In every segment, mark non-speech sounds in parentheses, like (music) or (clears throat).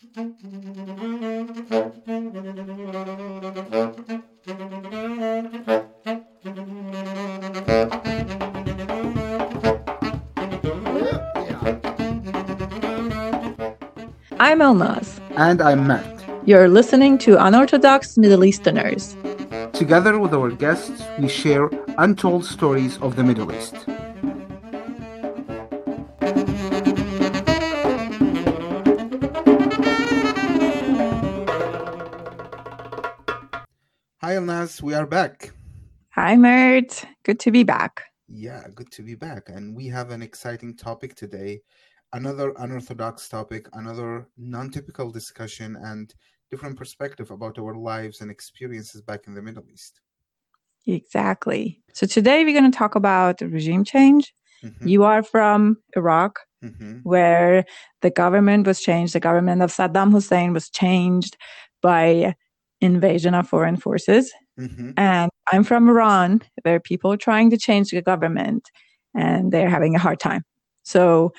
I'm Elnaz. And I'm Mert. You're listening to Unorthodox Middle Easterners. Together with our guests, we share untold stories of the Middle East. We are back. Hi, Mert. Good to be back. Yeah, good to be back. And we have an exciting topic today. Another unorthodox topic, another non typical discussion, and different perspective about our lives and experiences back in the Middle East. Exactly. So today we're going to talk about regime change. Mhm, You are from Iraq, mhm, where the government was changed. The government of Saddam Hussein was changed by invasion of foreign forces. Mhm. And I'm from Iran, where people are trying to change the government and they're having a hard time. So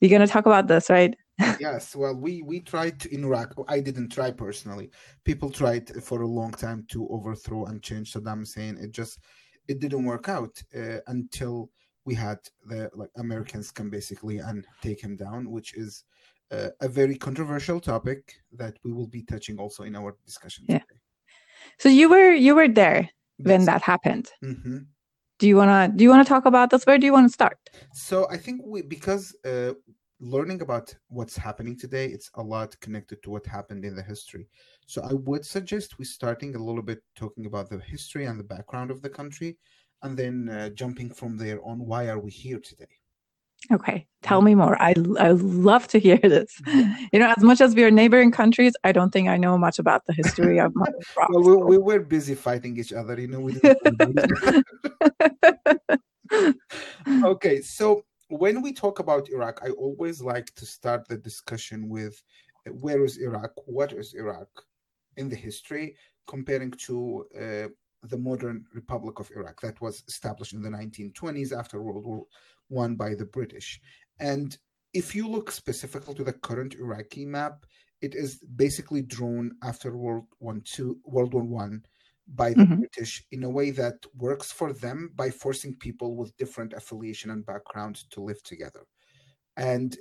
we're going to talk about this, right? (laughs) yes, well, we we tried to in Iraq. I didn't try personally. People tried for a long time to overthrow and change Saddam Hussein. It just it didn't work out uh, until we had the like Americans come basically and take him down, which is uh, a very controversial topic that we will be touching also in our discussion Yeah. So you were you were there when Yes. that happened. Mhm. Do you wanna do you wanna talk about this? Where do you want to start? So I think we because uh, learning about what's happening today, it's a lot connected to what happened in the history. So I would suggest we starting a little bit talking about the history and the background of the country, and then uh, jumping from there on why are we here today. Okay, tell me more. I I love to hear this. (laughs) You know, as much as we are neighboring countries, I don't think I know much about the history of my (laughs) Well, we, we were busy fighting each other, you know. We (laughs) okay, so when we talk about Iraq, I always like to start the discussion with where is Iraq? What is Iraq in the history, comparing to uh, the modern Republic of Iraq that was established in the 1920s after World War One by the British. And if you look specifically to the current Iraqi map, it is basically drawn after World One Two World War One by the Mhm. British in a way that works for them by forcing people with different affiliation and background to live together. And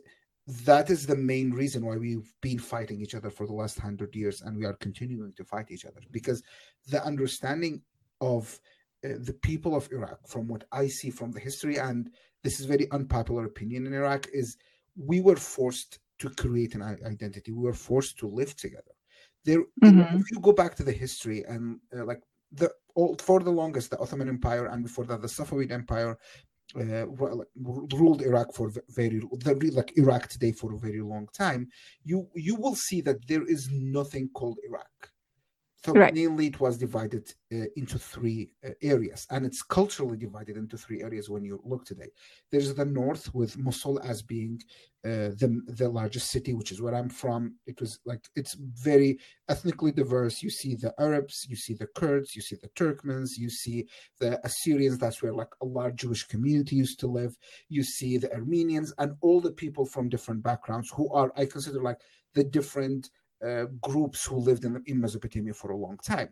that is the main reason why we've been fighting each other for the last hundred years and we are continuing to fight each other because the understanding of uh, the people of Iraq, from what I see from the history, and this is very unpopular opinion in Iraq, is we were forced to create an identity. We were forced to live together. There, Mhm. if you go back to the history and uh, like the all, for the longest, the Ottoman Empire, and before that, the Safavid Empire, uh, ruled Iraq for very the like Iraq today for a very long time. You you will see that there is nothing called Iraq. So Right. mainly it was divided uh, into three uh, areas, and it's culturally divided into three areas when you look today. There's the north with Mosul as being uh, the the largest city, which is where I'm from. It was like it's very ethnically diverse. You see the Arabs, you see the Kurds, you see the Turkmens, you see the Assyrians. That's where like a large Jewish community used to live. You see the Armenians and all the people from different backgrounds who are I consider like the different uh, groups who lived in, in Mesopotamia for a long time.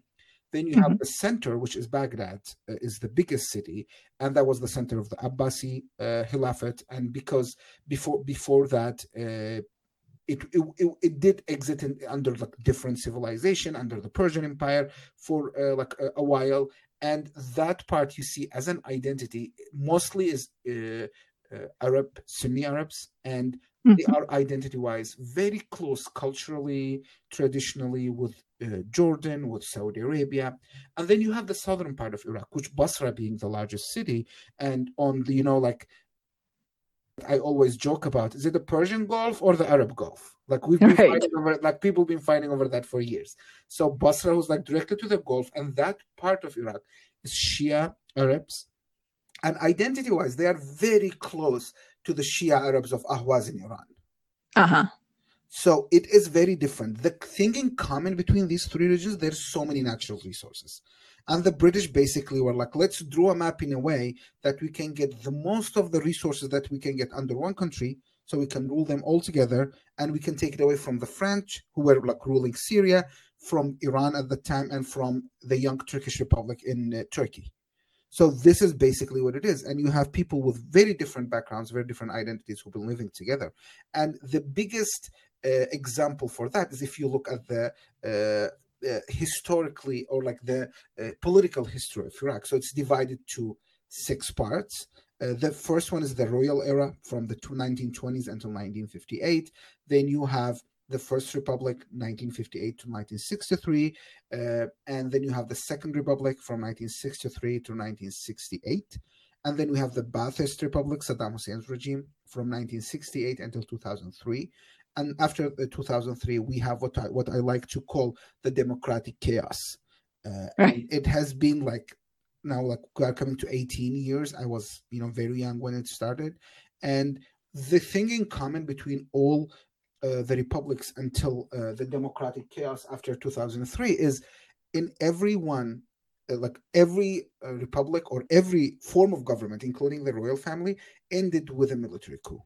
Then you have Mhm. the center, which is Baghdad, uh, is the biggest city, and that was the center of the Abbasi uh, Khilafat. And because before before that, uh, it, it it it did exist in, under like different civilization under the Persian Empire for uh, like a, a while, and that part you see as an identity mostly is uh, uh, Arab Sunni Arabs, and they Mhm. are identity wise very close culturally, traditionally with uh, Jordan, with Saudi Arabia. And then you have the southern part of Iraq, which Basra being the largest city, and on the, you know, like I always joke about, is it the Persian Gulf or the Arab Gulf? Like we've been (laughs) Right. fighting over, like people been fighting over that for years. So Basra was like directly to the Gulf, and that part of Iraq is Shia Arabs, and identity-wise, they are very close to the Shia Arabs of Ahwaz in Iran. Uh-huh. So it is very different. The thing in common between these three regions, there's so many natural resources. And the British basically were like, let's draw a map in a way that we can get the most of the resources that we can get under one country so we can rule them all together and we can take it away from the French, who were like ruling Syria, from Iran at the time, and from the young Turkish Republic in uh, Turkey. So this is basically what it is. And you have people with very different backgrounds, very different identities who've been living together. And the biggest uh, example for that is if you look at the uh, uh, historically or like the uh, political history of Iraq. So it's divided to six parts. Uh, the first one is the royal era from the 1920s until 1958. Then you have the First Republic, 1958 to 1963. Uh, and then you have the Second Republic from 1963 to 1968. And then we have the Ba'athist Republic, Saddam Hussein's regime, from 1968 until 2003. And after 2003, we have what I, what I like to call the democratic chaos. Uh, right. It has been like now like we are coming to 18 years. I was you know very young when it started, and the thing in common between all uh, the republics until uh, the democratic chaos after 2003 is in every one uh, like every uh, republic or every form of government including the royal family ended with a military coup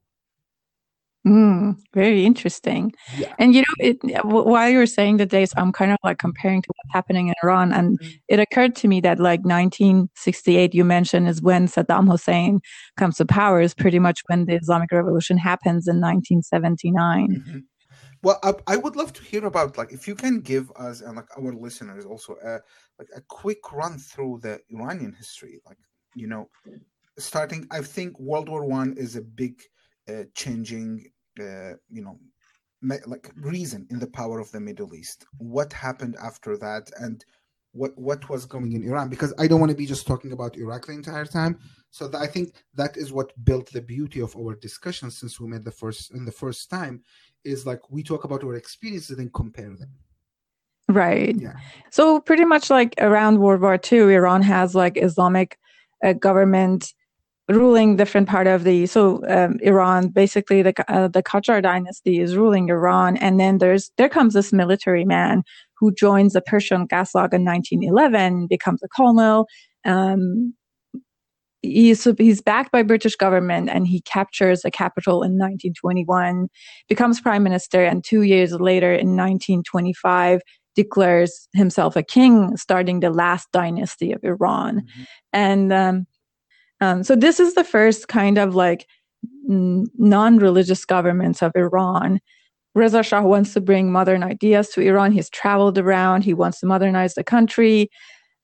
Mm, very interesting. Yeah. And you know, it, while you were saying the dates, I'm kind of like comparing to what's happening in Iran, and mm-hmm. it occurred to me that like 1968, you mentioned, is when Saddam Hussein comes to power. Is pretty much when the Islamic Revolution happens in 1979. Mm-hmm. Well, I, I, would love to hear about like if you can give us and like our listeners also a like a quick run through the Iranian history, like you know, starting. I think World War One is a big uh, changing, uh, you know, me- like reason in the power of the Middle East. What happened after that, and what what was going in Iran? Because I don't want to be just talking about Iraq the entire time. So I think that is what built the beauty of our discussion since we met the first in the first time. Is like we talk about our experiences and compare them. Right. Yeah. So pretty much like around World War II, Iran has like Islamic uh, government ruling different part of the so um, Iran basically the uh, the Qajar dynasty is ruling Iran and then there's there comes this military man who joins the Persian Ghazlag in 1911 becomes a colonel um, he's he's backed by British government and he captures the capital in 1921 becomes prime minister and 2 years later in 1925 declares himself a king starting the last dynasty of Iran mm-hmm. and um, um, so this is the first kind of like non-religious governments of Iran. Reza Shah wants to bring modern ideas to Iran. He's traveled around. He wants to modernize the country.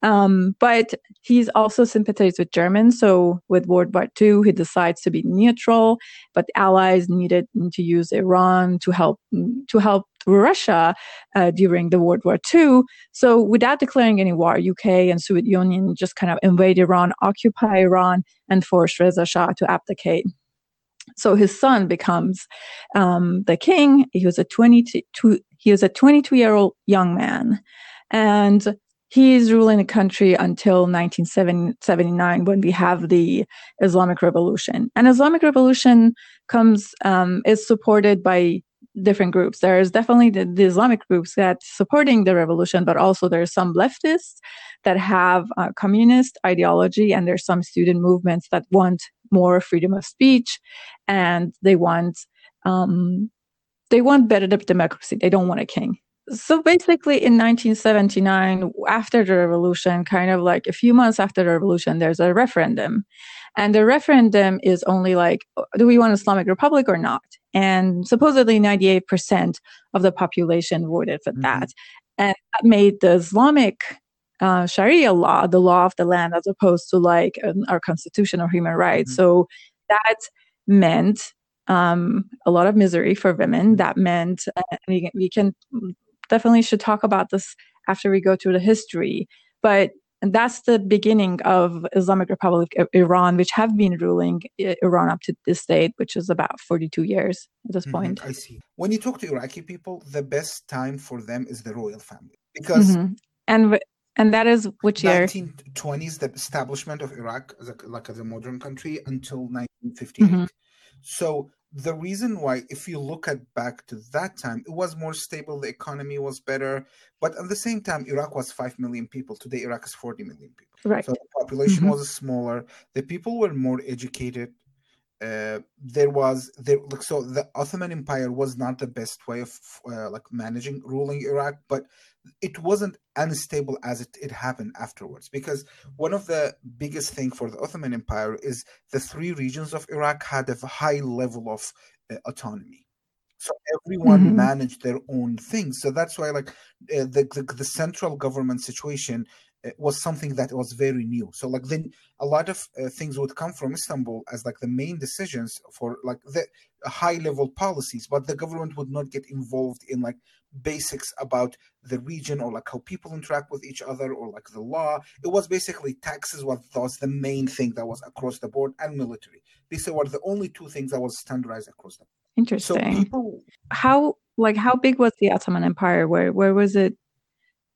Um, but he's also sympathized with Germans. So with World War II, he decides to be neutral, but allies needed to use Iran to help to help Russia uh, during the World War II. So without declaring any war, UK and Soviet Union just kind of invade Iran, occupy Iran, and force Reza Shah to abdicate. So his son becomes um, the king. He was a 22 he was a 22 year old young man, and he's ruling the country until 1979 when we have the Islamic Revolution. And Islamic Revolution comes um, is supported by different groups. There's definitely the, the, Islamic groups that supporting the revolution, but also there's some leftists that have uh, communist ideology, and there's some student movements that want more freedom of speech, and they want um, they want better democracy. They don't want a king so basically in 1979 after the revolution kind of like a few months after the revolution there's a referendum and the referendum is only like do we want islamic republic or not and supposedly 98% of the population voted for mm-hmm. that and that made the islamic uh, sharia law the law of the land as opposed to like our constitution or human rights mm-hmm. so that meant um, a lot of misery for women. Mm-hmm. That meant uh, we, we can definitely should talk about this after we go through the history. But that's the beginning of Islamic Republic of Iran, which have been ruling Iran up to this date, which is about 42 years at this mm-hmm, point. I see. When you talk to Iraqi people, the best time for them is the royal family because mm-hmm. and and that is which year? 1920s, the establishment of Iraq as a, like as a modern country until 1958. Mm-hmm. So the reason why if you look at back to that time it was more stable the economy was better but at the same time iraq was 5 million people. Today iraq is 40 million people. Right. So the population mm-hmm. was smaller. The people were more educated uh, there was there like so the Ottoman Empire was not the best way of uh, like managing ruling Iraq, but it wasn't unstable as it, it happened afterwards because one of the biggest thing for the Ottoman Empire is the three regions of Iraq had a high level of uh, autonomy. So everyone mm-hmm. managed their own things. So that's why, like uh, the, the, the central government situation was something that was very new. So like then a lot of uh, things would come from Istanbul as like the main decisions for like the high level policies, but the government would not get involved in like basics about the region or like how people interact with each other or like the law. It was basically taxes was, was the main thing that was across the board and military. These were the only two things that was standardized across the board. Interesting. So people how like how big was the Ottoman Empire? Where where was it?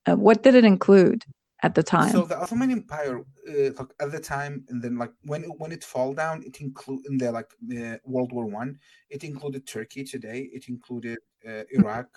Uh, what did it include? At the time. So the Ottoman Empire, uh, like at the time, and then like when it, when it fall down, it include in the like the World War One, it included Turkey today, it included uh, Iraq,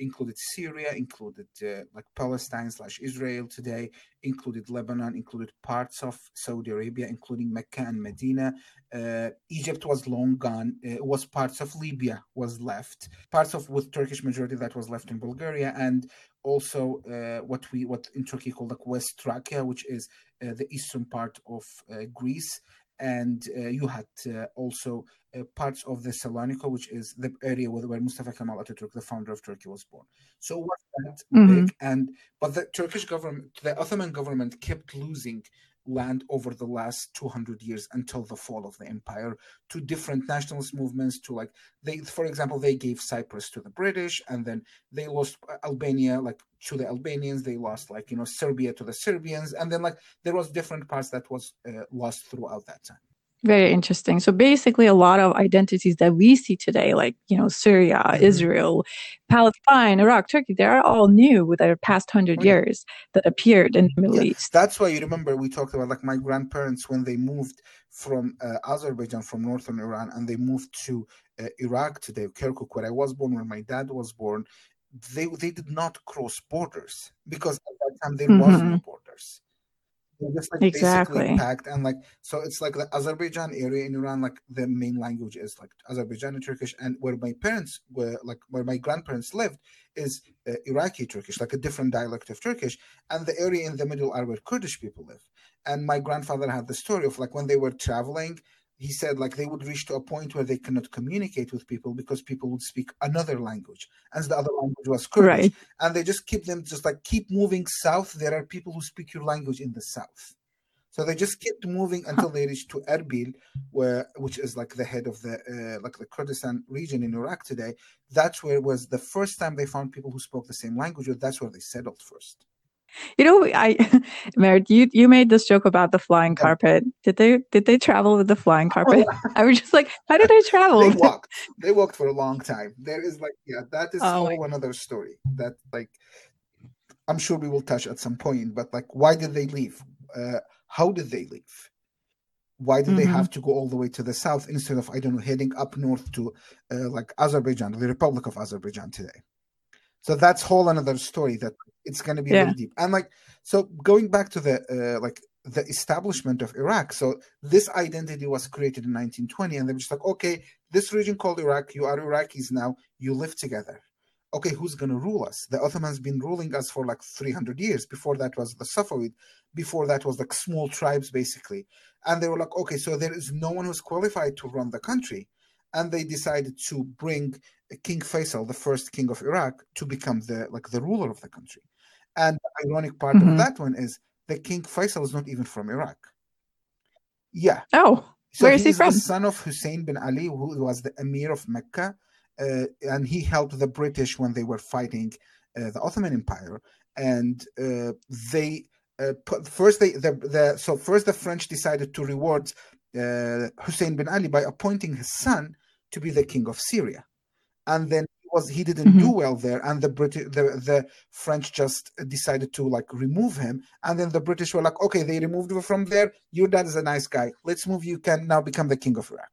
included Syria, included uh, like Palestine slash Israel today, included Lebanon, included parts of Saudi Arabia, including Mecca and Medina. Uh, Egypt was long gone. Uh, it was parts of Libya was left, parts of with Turkish majority that was left in Bulgaria, and also uh, what we what in Turkey called like West Thracia, which is uh, the eastern part of uh, Greece, and uh, you had uh, also uh, parts of the Salonika, which is the area where, where, Mustafa Kemal Atatürk, the founder of Turkey, was born. So was that mm-hmm. big, and but the Turkish government, the Ottoman government, kept losing land over the last 200 years until the fall of the empire to different nationalist movements to like they for example they gave cyprus to the british and then they lost albania like to the albanians they lost like you know serbia to the serbians and then like there was different parts that was uh, lost throughout that time very interesting. So basically, a lot of identities that we see today, like you know Syria, mm-hmm. Israel, Palestine, Iraq, Turkey, they are all new with their past hundred years that appeared in the Middle yeah. East. That's why you remember we talked about like my grandparents when they moved from uh, Azerbaijan, from northern Iran, and they moved to uh, Iraq today, Kirkuk, where I was born, where my dad was born. They they did not cross borders because at that time there mm-hmm. was no borders they're just like exactly. basically packed and like so it's like the Azerbaijan area in Iran, like the main language is like Azerbaijani Turkish, and where my parents were like where my grandparents lived is uh, Iraqi Turkish, like a different dialect of Turkish, and the area in the middle are where Kurdish people live. And my grandfather had the story of like when they were traveling, he said like they would reach to a point where they cannot communicate with people because people would speak another language and the other language was Kurdish right. and they just keep them just like keep moving south there are people who speak your language in the south so they just kept moving until they reached to Erbil, where which is like the head of the uh, like the Kurdistan region in Iraq today. That's where it was the first time they found people who spoke the same language. That's where they settled first. You know, I (laughs) Mert, you you made this joke about the flying carpet. Did they did they travel with the flying carpet? (laughs) I was just like, how did they travel? They walked. (laughs) They walked for a long time. There is like, yeah, that is oh, whole another story. That like, I'm sure we will touch at some point. But like, why did they leave? Uh, how did they leave? Why did mm-hmm. they have to go all the way to the south instead of I don't know heading up north to uh, like Azerbaijan, the Republic of Azerbaijan today? So that's whole another story that it's going to be yeah. really deep. And like, so going back to the uh, like the establishment of Iraq. So this identity was created in 1920, and they were just like, okay, this region called Iraq, you are Iraqis now, you live together. Okay, who's going to rule us? The Ottomans been ruling us for like 300 years. Before that was the Safavid. Before that was like small tribes, basically. And they were like, okay, so there is no one who's qualified to run the country. And they decided to bring King Faisal, the first king of Iraq, to become the like the ruler of the country. And the ironic part mm-hmm. of that one is the King Faisal is not even from Iraq. Yeah. Oh, so where is he from? The son of Hussein bin Ali, who was the Emir of Mecca, uh, and he helped the British when they were fighting uh, the Ottoman Empire. And uh, they uh, put, first they the, the so first the French decided to reward uh, Hussein bin Ali by appointing his son to be the king of Syria. And then he was he didn't mm-hmm. do well there and the british the, the french just decided to like remove him. And then the british were like okay they removed him from there. Your dad is a nice guy. Let's move you can now become the king of iraq.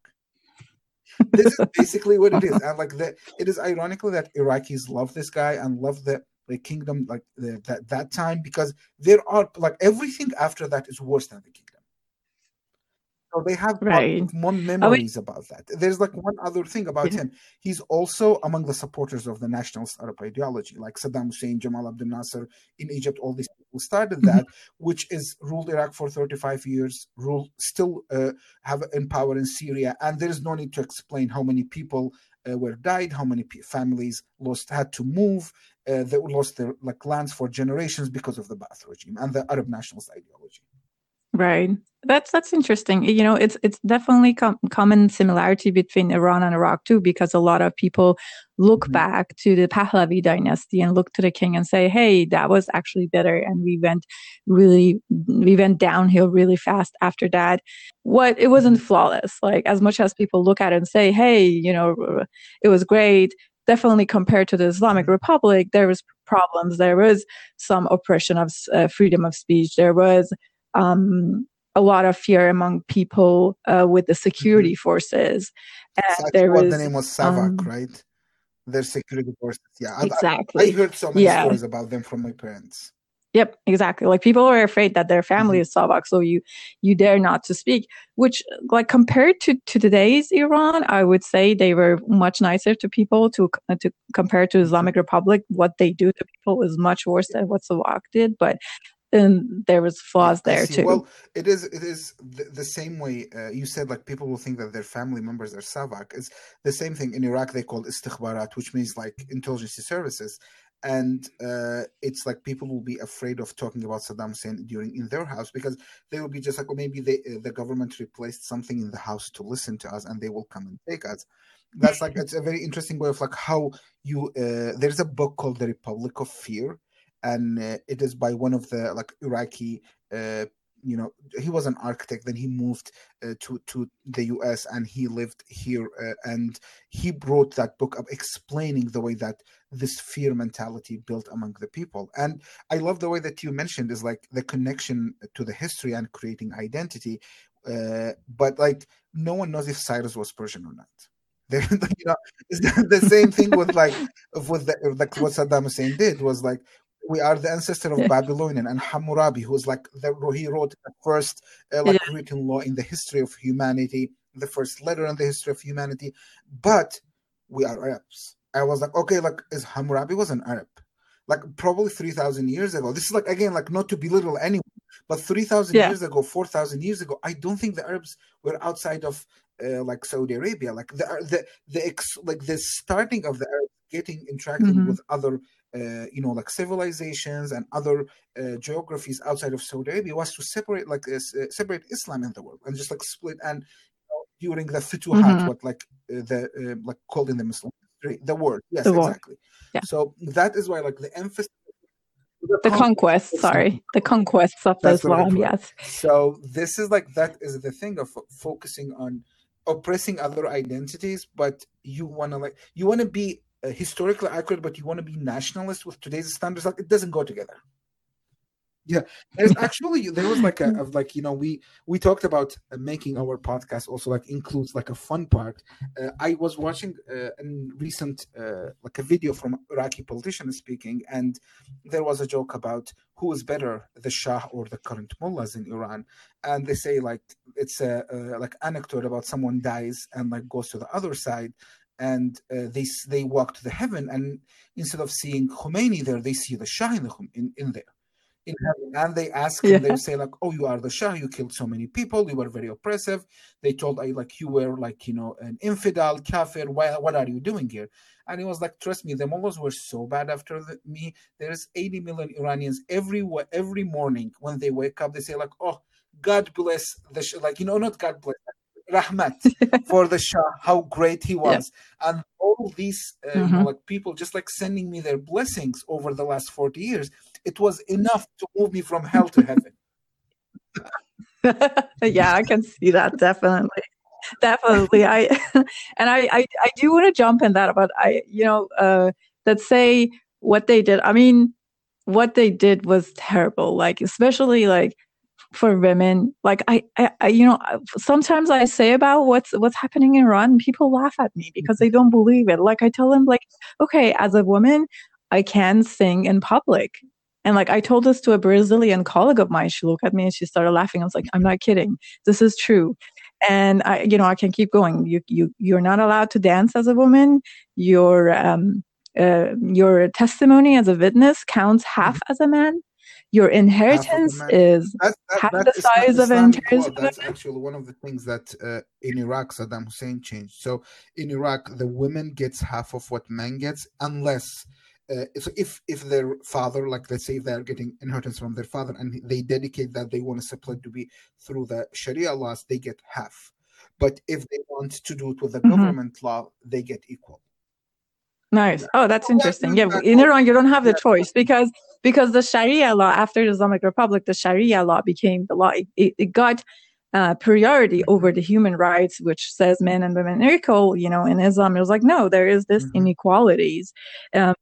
(laughs) This is basically what it is. And like the, it is ironically that iraqis love this guy and love the the kingdom like the, that that time because there are like everything after that is worse than the kingdom So they have right. more memories about that. There's like one other thing about yeah. him. He's also among the supporters of the nationalist Arab ideology, like Saddam Hussein, Jamal Abdel Nasser in Egypt. All these people started that, mm-hmm. which is ruled Iraq for 35 years, rule still uh, have in power in Syria, and there is no need to explain how many people uh, were died, how many families lost had to move, uh, they lost their like lands for generations because of the Ba'ath regime and the Arab nationalist ideology. Right. That's that's interesting. You know, it's it's definitely com- common similarity between Iran and Iraq too, because a lot of people look mm-hmm. back to the Pahlavi dynasty and look to the king and say, "Hey, that was actually better," and we went really we went downhill really fast after that. What it wasn't mm-hmm. flawless. Like as much as people look at it and say, "Hey, you know, it was great," definitely compared to the Islamic mm-hmm. Republic, there was problems. There was some oppression of uh, freedom of speech. There was um, a lot of fear among people uh, with the security mm-hmm. forces. And there was, the name was Savak, um, right? Their security forces. Yeah, exactly. I, I heard so many yeah. stories about them from my parents. Yep, exactly. Like people are afraid that their family mm-hmm. is Savak, so you you dare not to speak. Which, like compared to to today's Iran, I would say they were much nicer to people. To to compare to Islamic Republic, what they do to people is much worse than what Savak did. But and there was flaws there too. Well, it is it is the, the same way uh, you said. Like people will think that their family members are savak. It's the same thing in Iraq. They call istikhbarat, which means like intelligence services, and uh, it's like people will be afraid of talking about Saddam Hussein during in their house because they will be just like, well, maybe they, uh, the government replaced something in the house to listen to us, and they will come and take us. That's like (laughs) it's a very interesting way of like how you. Uh, there's a book called The Republic of Fear and uh, it is by one of the like Iraqi uh, you know he was an architect then he moved uh, to to the US and he lived here uh, and he brought that book up explaining the way that this fear mentality built among the people. And i love the way that you mentioned is like the connection to the history and creating identity uh, but like no one knows if cyrus was persian or not. (laughs) You know, it's the same thing with like with the, like what Saddam Hussein did was like we are the ancestor of Babylonian and Hammurabi, who's like the, he wrote the first uh, like yeah. written law in the history of humanity, the first letter in the history of humanity. But we are Arabs. I was like, okay, like is Hammurabi was an Arab, like probably three thousand years ago. This is like again, like not to belittle anyone, but three thousand yeah. years ago, four thousand years ago, I don't think the Arabs were outside of uh, like Saudi Arabia. Like the the the ex, like the starting of the Arabs getting interacting mm-hmm. with other you know, like civilizations and other uh, geographies outside of Saudi Arabia was to separate, like, uh, separate Islam in the world and just like split. And you know, during the Futuhat, mm-hmm. what like the like called in the Muslim history, the word, yes, the exactly. Yeah. So that is why, like, the emphasis the, the conquest, sorry the conquests of islam yes so this is like that is the thing of focusing on oppressing other identities but you want to like you want to be uh, historically accurate, but you want to be nationalist with today's standards, like it doesn't go together. Yeah, there's actually there was like a of like you know we we talked about uh, making our podcast also like includes like a fun part. Uh, I was watching uh, a recent uh, like a video from Iraqi politician speaking, and there was a joke about who is better, the Shah or the current mullahs in Iran, and they say like it's a, a like anecdote about someone dies and like goes to the other side, and uh, they they walk to the heaven, and instead of seeing Khomeini there, they see the Shah in, the, in, in there. In heaven, and they ask yeah. him, they say like, "Oh, you are the Shah. You killed so many people. You were very oppressive." They told I like you were like you know an infidel, kafir. Why, what are you doing here? And he was like, "Trust me, the mullahs were so bad after the, me. There's 80 million Iranians every every morning when they wake up, they say like, oh." God bless the Shah. like you know not God bless rahmat (laughs) for the Shah, how great he was. Yeah. And all these uh, mm-hmm. you know, mm-hmm. like people just like sending me their blessings over the last 40 years, it was enough to move me from hell to heaven. (laughs) yeah, I can see that definitely. Definitely. I (laughs) and I, I, I do want to jump in that but I you know, uh that say what they did. I mean, what they did was terrible. Like especially like for women. Like I, I, I, you know, sometimes I say about what's what's happening in Iran, people laugh at me because they don't believe it. Like I tell them, like, okay, as a woman, I can sing in public. And like I told this to a Brazilian colleague of mine, she looked at me and she started laughing. I was like, I'm not kidding. This is true. and I, you know, I can keep going. You, you, you're not allowed to dance as a woman. Your, um, uh, your testimony as a witness counts half as a man. Your inheritance is that's, that, half the size of an inheritance. That's actually one of the things that uh, in Iraq Saddam Hussein changed. So in Iraq, the women gets half of what men gets, unless uh, so if if their father, like let's say they're getting inheritance from their father, and they dedicate that they want to split to be through the Sharia laws, they get half. But if they want to do it with the mm-hmm. government law, they get equal. Nice. Oh, that's interesting. Yeah, in Iran, you don't have the choice because because the Sharia law after the Islamic Republic, the Sharia law became the law. It, it got uh, priority over the human rights, which says men and women are equal. You know, in Islam, it was like, no, there is this mm-hmm. inequalities. Um,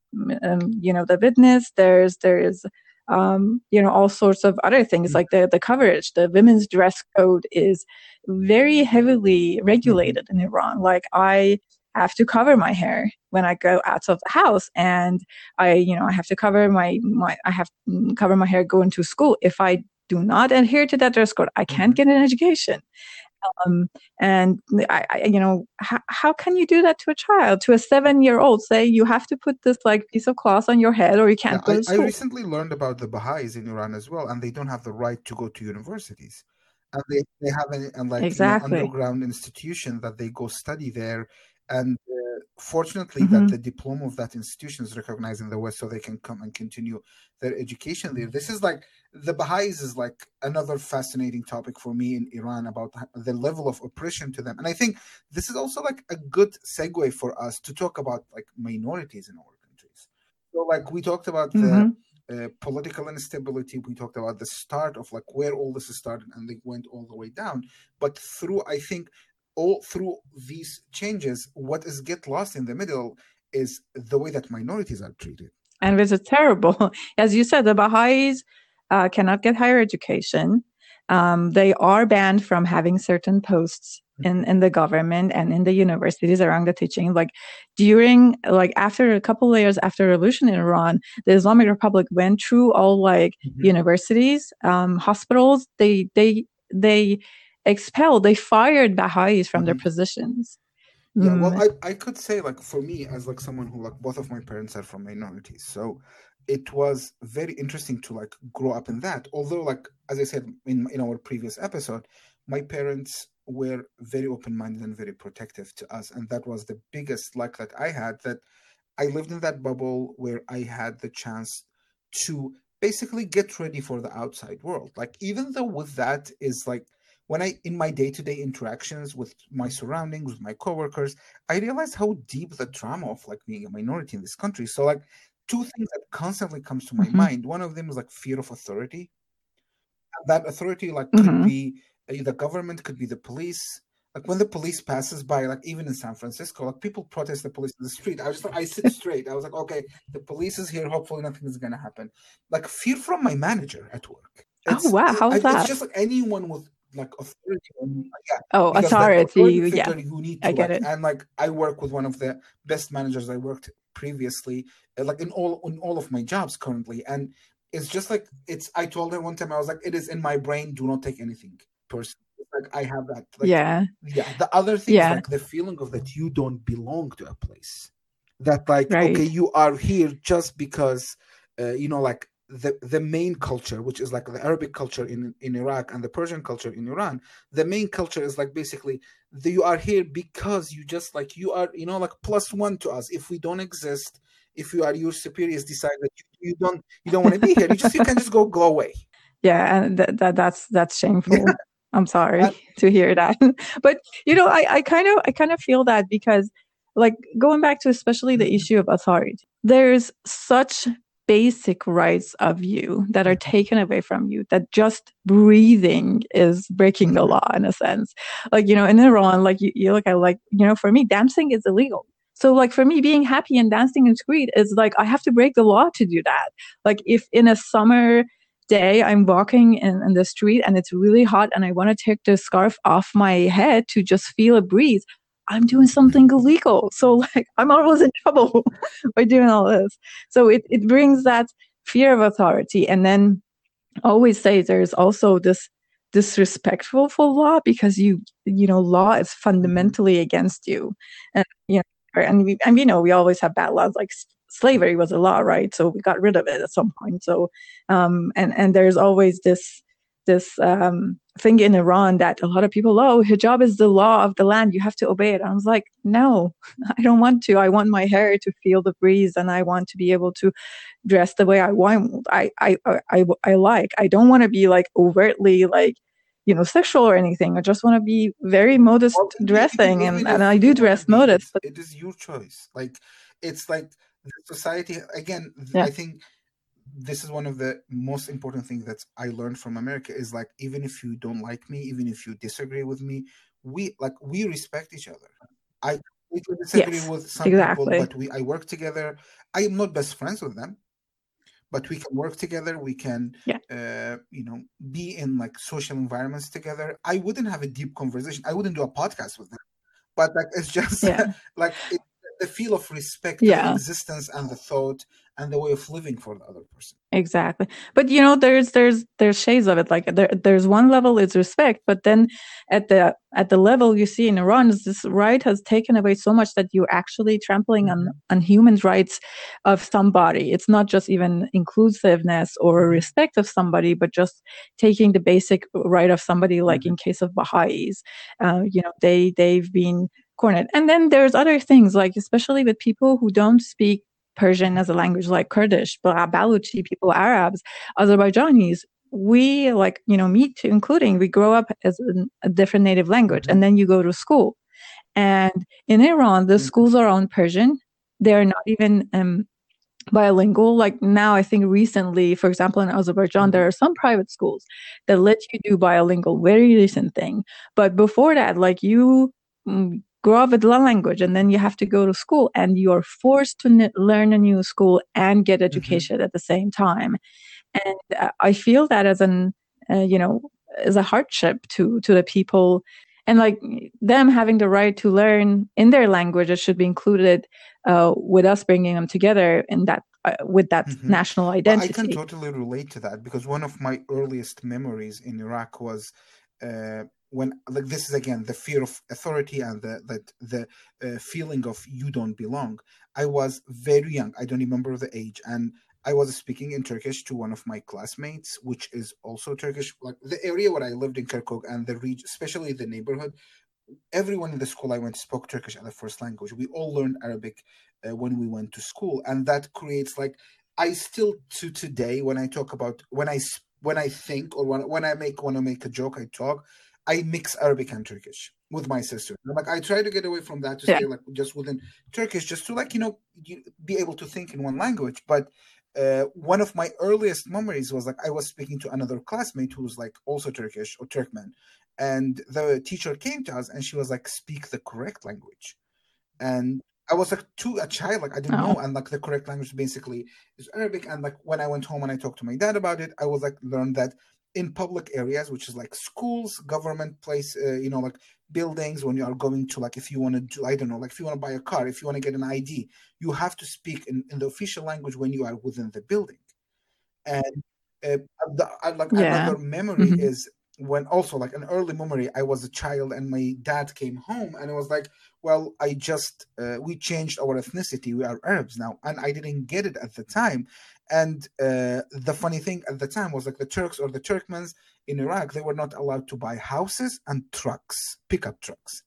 um, you know, the witness, there's, there is, um, you know, all sorts of other things mm-hmm. like the, the coverage, the women's dress code is very heavily regulated in Iran. Like I have to cover my hair when I go out of the house and I, you know, I have to cover my, my, I have to cover my hair going to school. If I do not adhere to that dress code, I can't mm-hmm. get an education. Um, and I, I, you know, how, how can you do that to a child, to a seven-year-old? Say you have to put this like piece of cloth on your head, or you can't yeah, go I, to school. I recently learned about the Baha'is in Iran as well, and they don't have the right to go to universities. And they, they have an, an like exactly. underground institution that they go study there and uh, fortunately mm-hmm. that the diploma of that institution is recognized in the west so they can come and continue their education there this is like the baha'is is like another fascinating topic for me in iran about the level of oppression to them and i think this is also like a good segue for us to talk about like minorities in our countries so like we talked about mm-hmm. the uh, political instability. We talked about the start of like where all this started and they went all the way down. But through, I think, all through these changes, what is get lost in the middle is the way that minorities are treated. And it's terrible. (laughs) As you said, the Baha'is uh, cannot get higher education. Um, they are banned from having certain posts in, in the government and in the universities around the teaching. Like during, like after a couple layers after revolution in Iran, the Islamic Republic went through all like mm-hmm. universities, um, hospitals. They, they, they expelled, they fired Baha'is from mm-hmm. their positions. Yeah, mm. well, I, I could say like for me as like someone who like both of my parents are from minorities, so it was very interesting to like grow up in that. Although like as I said in in our previous episode, my parents were very open minded and very protective to us, and that was the biggest luck that I had. That I lived in that bubble where I had the chance to basically get ready for the outside world. Like even though with that is like when I in my day-to-day interactions with my surroundings, with my coworkers, I realized how deep the trauma of like being a minority in this country. So like two things that constantly comes to my mm-hmm. mind. One of them is like fear of authority. That authority like mm-hmm. could be uh, the government, could be the police. Like when the police passes by, like even in San Francisco, like people protest the police in the street. I just I sit (laughs) straight. I was like, okay, the police is here. Hopefully nothing is gonna happen. Like fear from my manager at work. Oh, it's, oh wow, how's that? It's just like anyone with like authority yeah, oh authority, authority yeah. you need to, i get like, it. And like i work with one of the best managers i worked previously uh, like in all in all of my jobs currently. And it's just like it's i told her one time i was like it is in my brain do not take anything personally. Like i have that like, yeah. yeah. The other thing yeah. is like the feeling of that you don't belong to a place. That like right. okay you are here just because uh, you know like the the main culture which is like the arabic culture in in iraq and the persian culture in iran the main culture is like basically the, you are here because you just like you are you know like plus one to us. If we don't exist if you are your superiors decide that you, you don't you don't want to be here you just you can just go go away. (laughs) Yeah and that, that that's that's shameful. (laughs) I'm sorry (laughs) to hear that. But you know i i kind of i kind of feel that because like going back to especially the mm-hmm. issue of authority there's such basic rights of you that are mm-hmm. taken away from you that just breathing is breaking the mm-hmm. law in a sense. Like you know in iran like you, you look at like you know for me dancing is illegal. So like for me being happy and dancing in street is like i have to break the law to do that. Like if in a summer day i'm walking in, in the street and it's really hot and i want to take the scarf off my head to just feel a breeze I'm doing something illegal. (laughs) So like I'm always in trouble (laughs) by doing all this. So it, it brings that fear of authority. And then always say there's also this disrespectful for law because you you know law is fundamentally against you and you know and we and you know we always have bad laws like slavery was a law right so we got rid of it at some point so um and and there's always this this um, thing in Iran that a lot of people, oh, hijab is the law of the land. You have to obey it. I was like, no, (laughs) I don't want to. I want my hair to feel the breeze and I want to be able to dress the way I want. I, I, I, I like, I don't want to be like overtly like, you know, sexual or anything. I just want to be very modest well, dressing and, and I do dress modest. But it is your choice. Like, it's like society, again, yeah. I think this is one of the most important things that I learned from America is like even if you don't like me, even if you disagree with me, we like we respect each other. I disagree yes, with some exactly. people, but we I work together. I am not best friends with them, but we can work together. We can, yeah. uh, you know, be in like social environments together. I wouldn't have a deep conversation. I wouldn't do a podcast with them, but like it's just yeah. (laughs) like it, the feel of respect, yeah. the existence, and the thought and the way of living for the other person exactly but you know there's there's there's shades of it like there, there's one level is respect but then at the at the level you see in iran is this right has taken away so much that you're actually trampling on mm-hmm. on human rights of somebody it's not just even inclusiveness or mm-hmm. respect of somebody but just taking the basic right of somebody like mm-hmm. in case of baha'is uh, you know they they've been cornered and then there's other things like especially with people who don't speak Persian as a language like Kurdish, but Baluchi people, Arabs, Azerbaijanis, we like, you know, me too, including we grow up as a, different native language and then you go to school. And in Iran, the mm-hmm. schools are on Persian. They're not even um, bilingual. Like now, I think recently, for example, in Azerbaijan, there are some private schools that let you do bilingual, very recent thing. But before that, like you mm, grow up with the language and then you have to go to school and you're forced to n- learn a new school and get mm-hmm. education mm-hmm. at the same time and uh, i feel that as an uh, you know as a hardship to to the people and like them having the right to learn in their language it should be included uh, with us bringing them together in that uh, with that mm-hmm. national identity. Well, I can totally relate to that because one of my earliest memories in Iraq was uh, when like this is again the fear of authority and the the, the uh, feeling of you don't belong. I was very young. I don't remember the age. And i was speaking in turkish to one of my classmates which is also turkish. Like the area where i lived in kirkuk and the region especially the neighborhood everyone in the school i went spoke turkish as a first language. We all learned arabic uh, when we went to school. And that creates like i still to today when i talk about when i when i think or when, when i make when i make a joke i talk I mix Arabic and Turkish with my sister. like I try to get away from that to yeah. stay like just within Turkish, just to like you know be able to think in one language. But uh, one of my earliest memories was like I was speaking to another classmate who was like also Turkish or Turkmen, and the teacher came to us and she was like, "Speak the correct language," and I was like to a child, like I didn't oh. know, and like the correct language basically is Arabic. And like when I went home and I talked to my dad about it, I was like learned that in public areas, which is like schools, government place, uh, you know, like buildings. When you are going to like, if you want to do, I don't know, like if you want to buy a car, if you want to get an ID, you have to speak in, in the official language when you are within the building. And uh, the, like yeah. another memory mm-hmm. is when also like an early memory i was a child and my dad came home and it was like well i just uh, we changed our ethnicity we are arabs now and i didn't get it at the time and uh, the funny thing at the time was like the Turks or the Turkmens in Iraq, they were not allowed to buy houses and trucks, pickup trucks.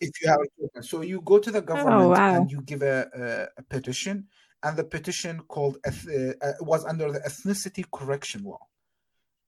If you have a so you go to the oh, government oh, wow. and you give a, a, a, petition, and the petition called uh, uh, was under the ethnicity correction law,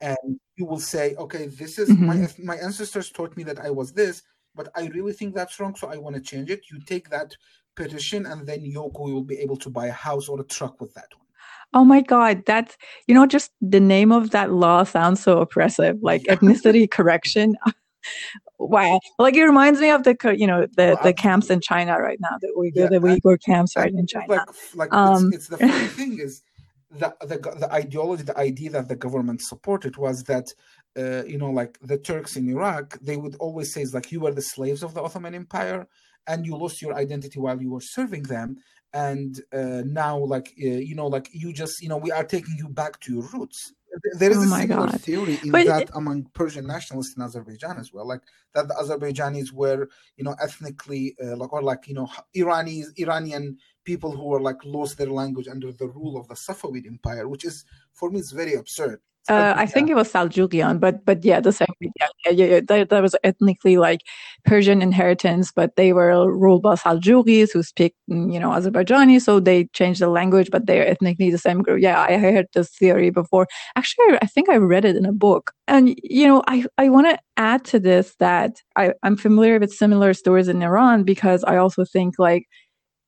and you will say, okay, this is mm-hmm. my my ancestors taught me that I was this, but I really think that's wrong, so I want to change it. You take that petition, and then Yoko will be able to buy a house or a truck with that one. Oh my God, that's, you know, just the name of that law sounds so oppressive, like ethnicity correction. (laughs) wow. Like it reminds me of the, you know, the, well, the camps in China right now, the Uyghur, yeah, the Uyghur camps right in China. Like, like um, it's, it's the funny (laughs) thing is the, the, the ideology, the idea that the government supported was that, uh, you know, like the Turks in Iraq, they would always say, it's like, you were the slaves of the Ottoman Empire and you lost your identity while you were serving them and uh, now like uh, you know like you just you know we are taking you back to your roots there is oh a similar God. theory in but that it, among Persian nationalists in Azerbaijan as well, like that the Azerbaijanis were, you know, ethnically uh, like or like you know Iranis, Iranian people who were like lost their language under the rule of the Safavid Empire, which is for me is very absurd. Uh, I think it was Seljukian, but but yeah, the same. Yeah, yeah, yeah. That, was ethnically like Persian inheritance, but they were ruled by Seljukis who speak, you know, Azerbaijani, so they changed the language, but they're ethnically the same group. Yeah, I heard this theory before. Actually, I think I read it in a book, and you know, I I want to add to this that I I'm familiar with similar stories in Iran because I also think like.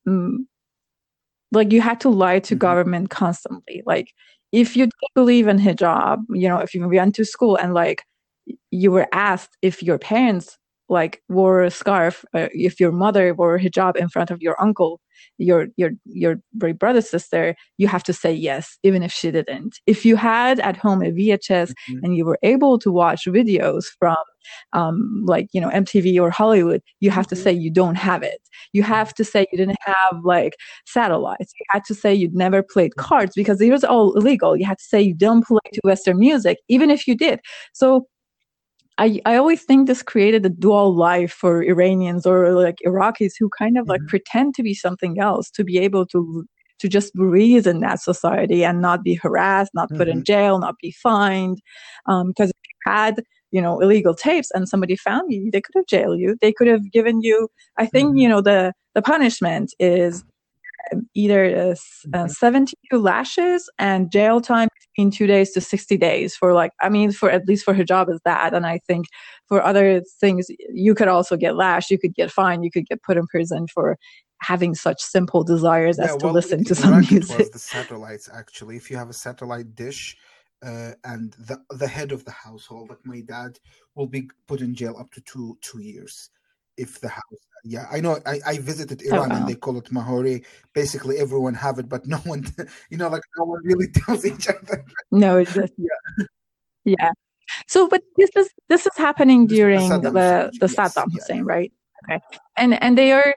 Mm, like you had to lie to mm-hmm. government constantly like if you believe in hijab, you know, if you went to school and like you were asked if your parents like wore a scarf, uh, if your mother wore hijab in front of your uncle, your your your brother sister, you have to say yes, even if she didn't. If you had at home a VHS mm-hmm. and you were able to watch videos from um, like you know MTV or Hollywood, you have mm-hmm. to say you don't have it. You have to say you didn't have like satellites. You had to say you'd never played mm-hmm. cards because it was all illegal. You had to say you don't play to Western music, even if you did. So I, I always think this created a dual life for Iranians or like Iraqis who kind of mm-hmm. like pretend to be something else to be able to to just breathe in that society and not be harassed, not put mm-hmm. in jail, not be fined. Because um, if you had you know illegal tapes and somebody found you, they could have jailed you. They could have given you. I think mm-hmm. you know the the punishment is either uh, uh, 72 lashes and jail time between two days to 60 days for like i mean for at least for hijab is that and i think for other things you could also get lashed you could get fined you could get put in prison for having such simple desires yeah, as to well, listen to some music was the satellites actually if you have a satellite dish uh, and the the head of the household like my dad will be put in jail up to two two years if the house yeah i know i, I visited oh, iran oh, wow. and they call it mahori. Basically everyone have it but no (laughs) one you know like no one really (laughs) tells each other. No it's (laughs) just yeah. Yeah. So but this is this is happening during the the yes, saddam hussein yeah. right? Okay. And and they are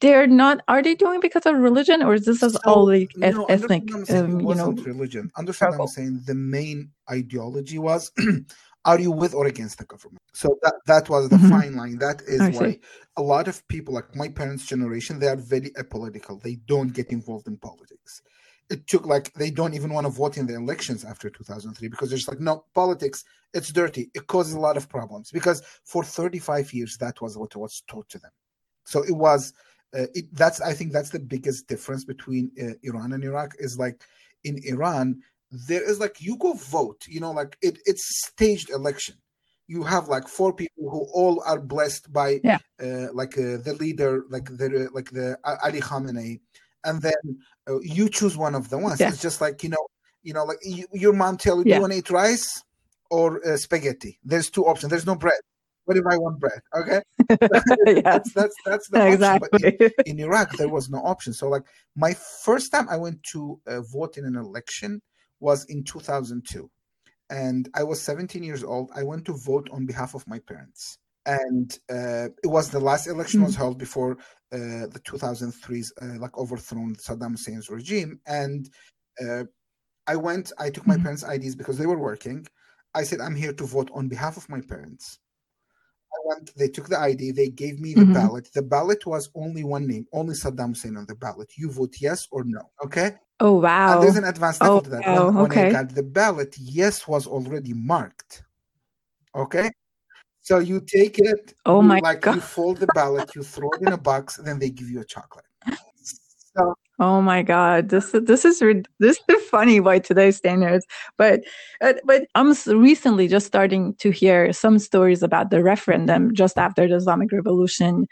they're not are they doing because of religion or is this so, all like no, ethnic um, you know religion. Understand what i'm saying the main ideology was (clears throat) are you with or against the government? So that that was the mm-hmm. fine line. That is I why see. a lot of people like my parents generation they are very apolitical. They don't get involved in politics. It took like they don't even want to vote in the elections after 2003 because they're just like no politics it's dirty. It causes a lot of problems. Because for 35 years that was what was taught to them. So it was uh, it, that's i think that's the biggest difference between uh, iran and iraq is like in iran there is like you go vote you know like it, it's staged election you have like four people who all are blessed by yeah. uh, like uh, the leader like the like the ali khamenei and then uh, you choose one of the ones yeah. it's just like you know you know like you, your mom tell you yeah. do you want to eat rice or uh, spaghetti there's two options there's no bread what if I want bread? Okay, (laughs) that's that's that's the exactly. option. But in, (laughs) in, Iraq, there was no option. So, like my first time I went to uh, vote in an election, was in 2002 and i was 17 years old i went to vote on behalf of my parents and uh, it was the last election mm-hmm. was held before uh, the 2003's uh, like overthrown saddam hussein's regime and uh, i went i took my mm-hmm. parents ids because they were working i said i'm here to vote on behalf of my parents went, they took the ID, they gave me the mm-hmm. ballot. The ballot was only one name, only Saddam Hussein on the ballot. You vote yes or no. Okay. Oh wow! And there's an advanced oh, to that. Wow. When, okay. when I got the ballot, yes was already marked. Okay, so you take it. Oh my like god! You fold the ballot, you throw it in a box, then they give you a chocolate. (laughs) So, oh my god, this this is this is funny by today's standards. But uh, but I'm recently just starting to hear some stories about the referendum just after the Islamic Revolution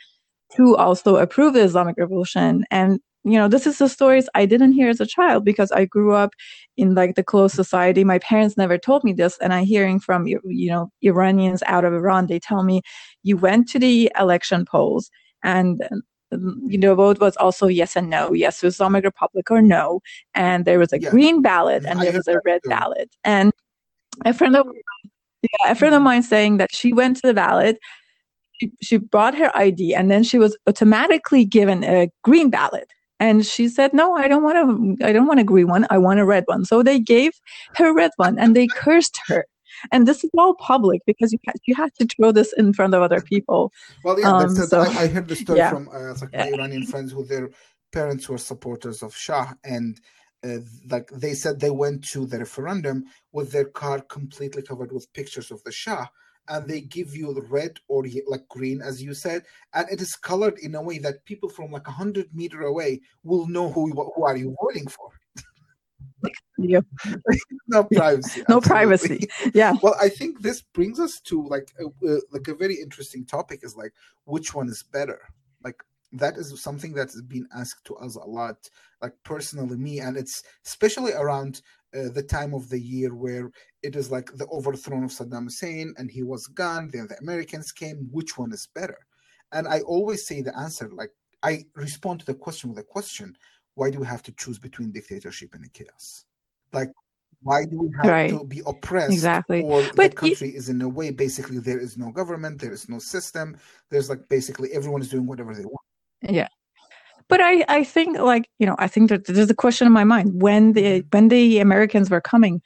to also approve the Islamic Revolution, and you know this is the stories i didn't hear as a child because i grew up in like the closed society my parents never told me this and i'm hearing from you know iranians out of iran they tell me you went to the election polls and Um, you know vote was also yes and no yes to islamic republic or no and there was a yeah. green ballot mm-hmm. and I there was a red too. ballot and a friend of yeah, a friend of mine saying that she went to the ballot she, she brought her id and then she was automatically given a green ballot And she said, no, I don't want to, I don't want a green one. I want a red one. So they gave her red one and they cursed her. And this is all public because you had, you had to throw this in front of other people. Well, yeah, um, so, I, I, heard the story yeah. from uh, like my Iranian friends who their parents were supporters of Shah and uh, like they said they went to the referendum with their car completely covered with pictures of the Shah and they give you the red or like green as you said and it is colored in a way that people from like a 100 meter away will know who who are you voting for yeah. (laughs) no privacy no privacy yeah (laughs) well i think this brings us to like a, uh, like a very interesting topic is like which one is better like that is something that has been asked to us a lot like personally me and it's especially around uh, the time of the year where it is like the overthrow of Saddam Hussein and he was gone, then the Americans came. Which one is better? And I always say the answer, like I respond to the question with a question why do we have to choose between dictatorship and chaos? Like, why do we have right. to be oppressed? Exactly. Or but the country is in a way, basically, there is no government, there is no system. There's like basically everyone is doing whatever they want. Yeah but I, I think like you know I think that there's a question in my mind when the mm-hmm. when the Americans were coming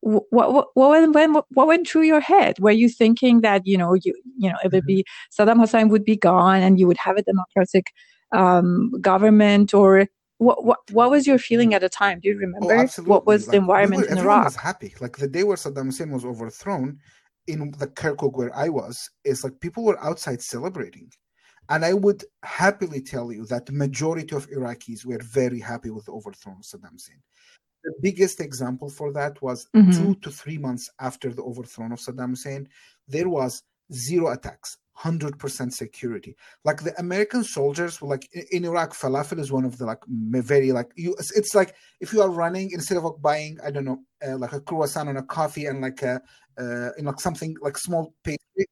what what what went what went through your head? Were you thinking that you know you you know it would mm-hmm. be Saddam Hussein would be gone and you would have a democratic um, government or what, what what was your feeling at the time? Do you oh, remember oh, what was like, the environment we were, in Iraq? was happy. Like the day where Saddam Hussein was overthrown in the Kirkuk where I was, is like people were outside celebrating. And I would happily tell you that the majority of Iraqis were very happy with the overthrow of Saddam Hussein. The biggest example for that was mm-hmm. two to three months after the overthrow of Saddam Hussein, there was zero attacks, 100% security. Like the American soldiers like in Iraq, falafel is one of the like very like you. It's like if you are running instead of like buying, I don't know, uh, like a croissant and a coffee and like a uh, in like something like small pastry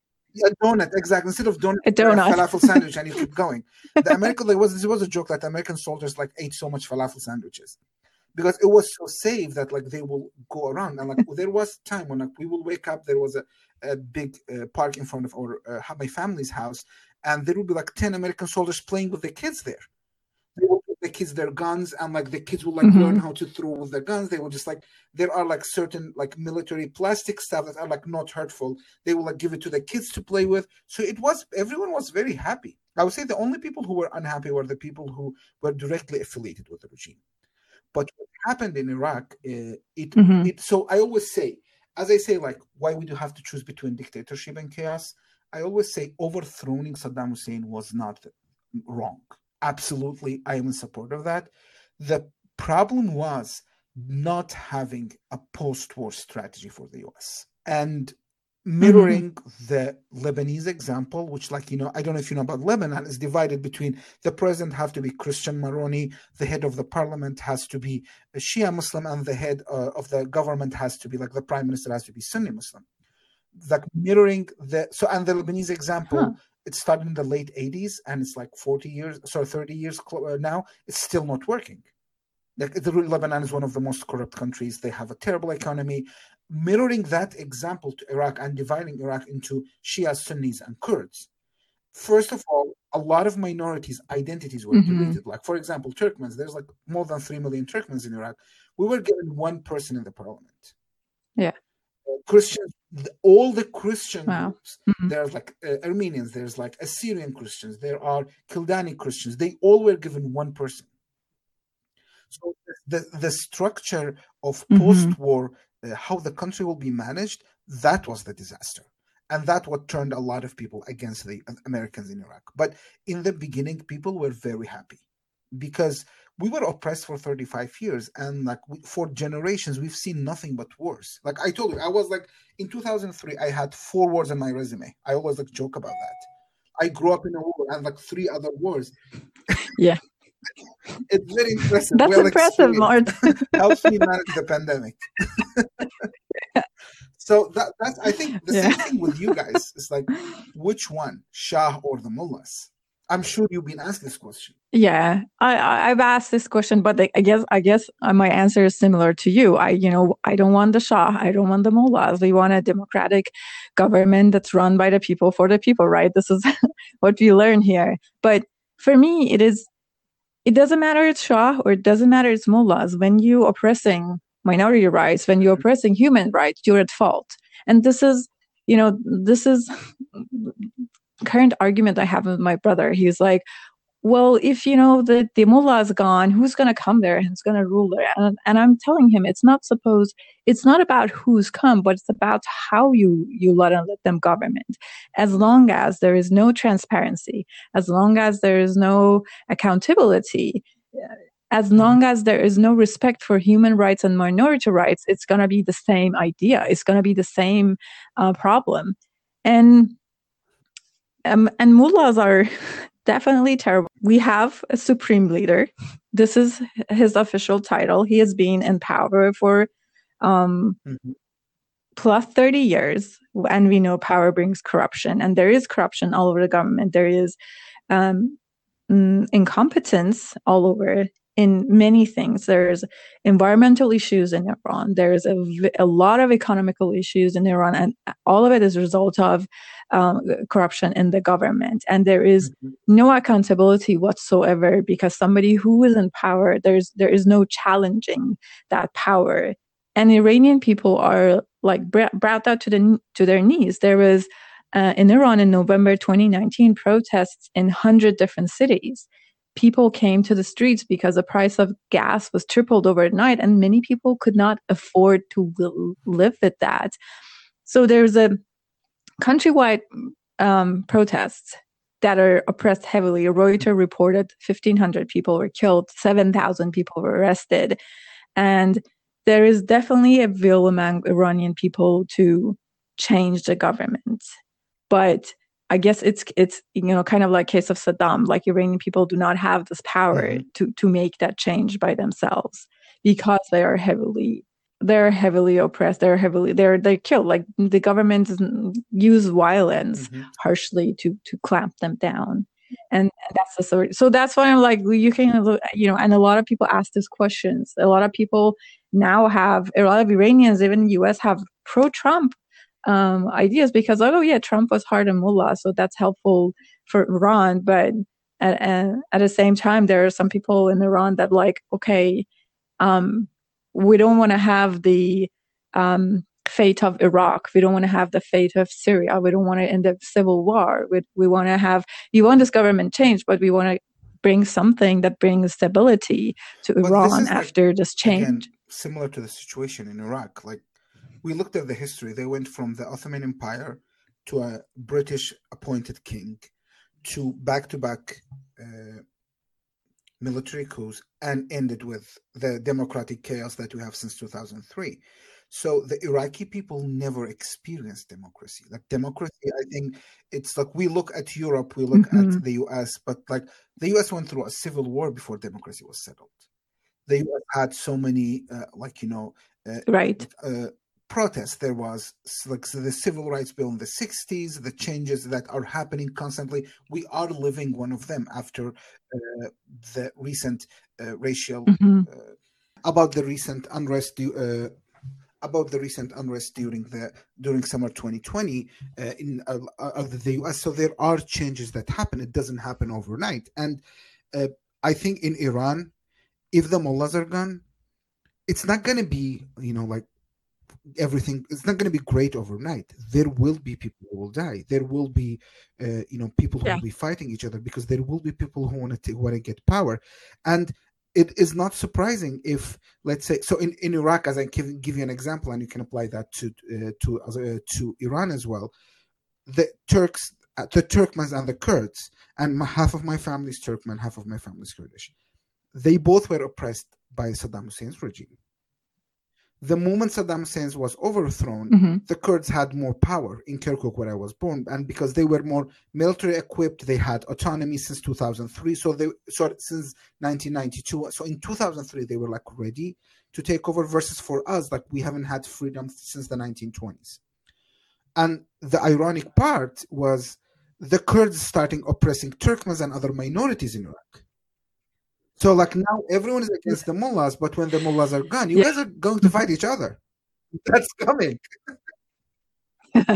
a donut, exactly. Instead of donut, a donut. falafel (laughs) sandwich, and you keep going. The American, there was this was a joke that American soldiers like ate so much falafel sandwiches because it was so safe that like they will go around and like there was time when like we will wake up. There was a, a big uh, park in front of our uh, my family's house, and there would be like ten American soldiers playing with the kids there. They would give the kids their guns, and like the kids would like mm-hmm. learn how to throw with their guns. They would just like there are like certain like military plastic stuff that are like not hurtful. They will like give it to the kids to play with. So it was everyone was very happy. I would say the only people who were unhappy were the people who were directly affiliated with the regime. But what happened in Iraq, uh, it, mm-hmm. it so I always say, as I say, like why would you have to choose between dictatorship and chaos? I always say overthrowing Saddam Hussein was not wrong. Absolutely i am in support of that. The problem was not having a post-war strategy for the us and mirroring mm-hmm. the lebanese example which like you know i don't know if you know about lebanon is divided between the president have to be christian maroni the head of the parliament has to be a shia muslim and the head uh, of the government has to be like the prime minister has to be sunni muslim. Like mirroring the so and the lebanese example huh. it started in the late 80s and it's like 40 years sorry 30 years uh, now it's still not working. Like the, lebanon is one of the most corrupt countries. They have a terrible economy mirroring that example to iraq and dividing iraq into shia sunnis and kurds first of all a lot of minorities identities were mm-hmm. deleted like for example turkmens there's like more than 3 million turkmens in iraq we were given one person in the parliament yeah Christians, all the Christian wow. groups, mm-hmm. there's like uh, Armenians, there's like Assyrian Christians, there are Kildani Christians. They all were given one person. So the the structure of mm-hmm. post-war, uh, how the country will be managed, that was the disaster, and that what turned a lot of people against the Americans in Iraq. But in the beginning, people were very happy because we were oppressed for 35 years and like we, for generations we've seen nothing but wars. Like i told you i was like in 2003 i had four wars on my resume. I always like joke about that. I grew up in a war and like three other wars. Yeah it's very impressive that's well impressive Mert. helps me manage the pandemic (laughs) so that, that's i think the yeah. same thing with you guys it's like which one shah or the mullahs I'm sure you've been asked this question. Yeah, I, I've asked this question, but I guess I guess uh, my answer is similar to you. I, you know, I don't want the Shah. I don't want the mullahs. We want a democratic government that's run by the people for the people. Right? This is (laughs) what we learn here. But for me, it is it doesn't matter it's Shah or it doesn't matter it's mullahs. When you oppressing minority rights, when you're mm-hmm. oppressing human rights, you're at fault. And this is, you know, this is (laughs) current argument I have with my brother. He's like, well, if you know the, the mullah is gone, who's going to come there and who's going to rule there? And, and I'm telling him it's not supposed, it's not about who's come, but it's about how you you let, let them government. As long as there is no transparency, as long as there is no accountability, as mm-hmm. long as there is no respect for human rights and minority rights, it's going to be the same idea. It's going to be the same uh, problem. And um, and mullahs are (laughs) definitely terrible. We have a supreme leader. This is his official title. He has been in power for um, mm-hmm. plus 30 years. And we know power brings corruption. And there is corruption all over the government. There is um, mm, incompetence all over in many things. There's environmental issues in Iran. There's a, a lot of economical issues in Iran, and all of it is a result of um, corruption in the government. And there is mm-hmm. no accountability whatsoever because somebody who is in power, there's there is no challenging that power. And Iranian people are like brought out to the to their knees. There was uh, in Iran in November 2019 protests in hundred different cities people came to the streets because the price of gas was tripled overnight and many people could not afford to live with that. So there's a countrywide um, protests that are oppressed heavily. Reuters reported 1,500 people were killed, 7,000 people were arrested. And there is definitely a will among Iranian people to change the government. But I guess it's it's you know kind of like case of Saddam. Like Iranian people do not have this power mm-hmm. to to make that change by themselves because they are heavily they're heavily oppressed. They're heavily they're they're killed. Like the government use violence mm-hmm. harshly to to clamp them down. And that's the story. So that's why I'm like, you can, look, you know, and a lot of people ask these questions. A lot of people now have, a lot of Iranians, even the US, have pro-Trump um, ideas because oh yeah Trump was hard on mullah so that's helpful for Iran but at, at the same time there are some people in Iran that like okay um, we don't want to have the um, fate of Iraq. We don't want to have the fate of Syria. We don't want to end up civil war. We, we want to have you want this government change but we want to bring something that brings stability to but Iran this after like, this change. again, similar to the situation in Iraq. Like we looked at the history. They went from the Ottoman Empire to a British appointed king to back to back military coups and ended with the democratic chaos that we have since 2003. So the Iraqi people never experienced democracy. Like democracy, I think it's like we look at Europe, we look mm-hmm. at the US, but like the US went through a civil war before democracy was settled. The US had so many, uh, like, you know, uh, right. Uh, protests there was like the civil rights bill in the 60s the changes that are happening constantly. We are living one of them after uh, the recent uh, racial mm-hmm. uh, about the recent unrest uh, about the recent unrest during the during summer 2020 uh, in uh, the US so there are changes that happen. It doesn't happen overnight. And i think in iran if the mullahs are gone it's not going to be you know like everything it's not going to be great overnight. There will be people who will die. There will be uh, you know people who yeah. will be fighting each other because there will be people who want to want to get power. And it is not surprising if let's say so in, in iraq as i give, give you an example and you can apply that to uh, to uh, to iran as well the turks uh, the turkmens and the kurds and my, half of my family is turkmen half of my family is kurdish they both were oppressed by saddam hussein's regime the moment Saddam Hussein was overthrown, mm-hmm. the Kurds had more power in Kirkuk, where I was born, and because they were more military equipped, they had autonomy since 2003. So they so since 1992. So in 2003, they were like ready to take over. Versus for us, like we haven't had freedom since the 1920s. And the ironic part was the Kurds starting oppressing Turkmens and other minorities in Iraq. So like now everyone is against the mullahs, but when the mullahs are gone, you yeah. guys are going to fight each other. (laughs) That's coming. (laughs)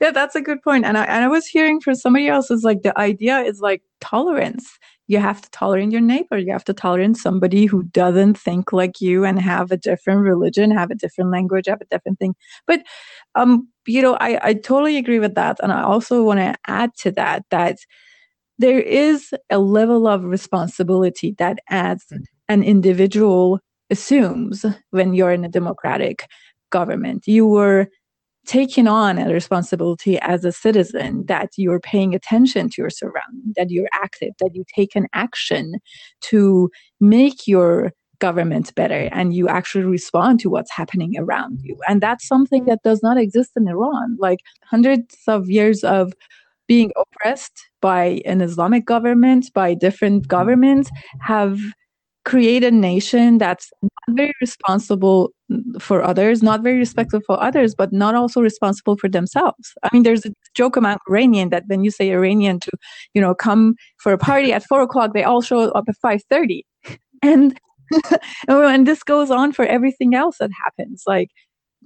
yeah, that's a good point. And I and I was hearing from somebody else is like the idea is like tolerance. you have to tolerate your neighbor. You have to tolerate somebody who doesn't think like you and have a different religion, have a different language, have a different thing. But, um, you know, I, I totally agree with that. And I also want to add to that, that there is a level of responsibility that as mm-hmm. an individual assumes when you're in a democratic government. You were taking on a responsibility as a citizen that you're paying attention to your surroundings, that you're active, that you take an action to make your government better and you actually respond to what's happening around you. And that's something that does not exist in Iran. Like hundreds of years of being oppressed by an Islamic government, by different mm-hmm. governments, have created a nation that's not very responsible for others, not very mm-hmm. respectful for others, but not also responsible for themselves. I mean, there's a joke among Iranian that when you say Iranian to, you know, come for a party at four o'clock, they all show up at five thirty, (laughs) and (laughs) and this goes on for everything else that happens. Like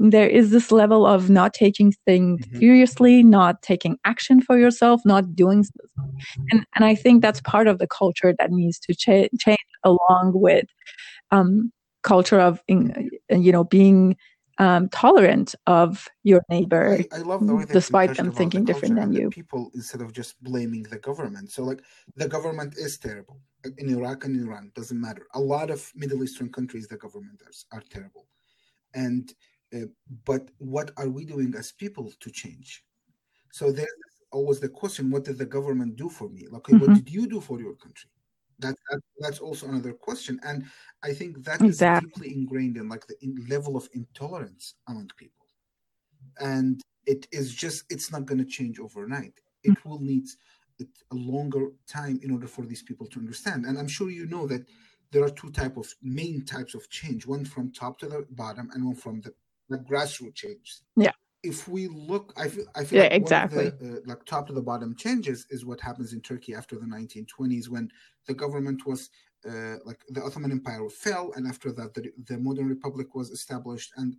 there is this level of not taking things mm-hmm. seriously, not taking action for yourself, not doing, and and I think that's part of the culture that needs to cha- change along with um, culture of you know being um, tolerant of your neighbor, I, I love the way despite them thinking the different than you. People instead of just blaming the government. So like the government is terrible in Iraq and Iran. Doesn't matter. A lot of Middle Eastern countries, the government are terrible, and uh, but what are we doing as people to change? So there's always the question: What did the government do for me? Like, okay, mm-hmm. what did you do for your country? that, that that's also another question and i think that exactly. is deeply ingrained in like the in level of intolerance among people and it is just it's not going to change overnight it mm-hmm. will need a longer time in order for these people to understand and i'm sure you know that there are two type of main types of change one from top to the bottom and one from the, the grassroots change yeah. If we look, I feel, I feel yeah, like exactly. The, uh, like top to the bottom changes is what happens in Turkey after the 1920s when the government was uh, like the Ottoman Empire fell, and after that the, the modern republic was established, and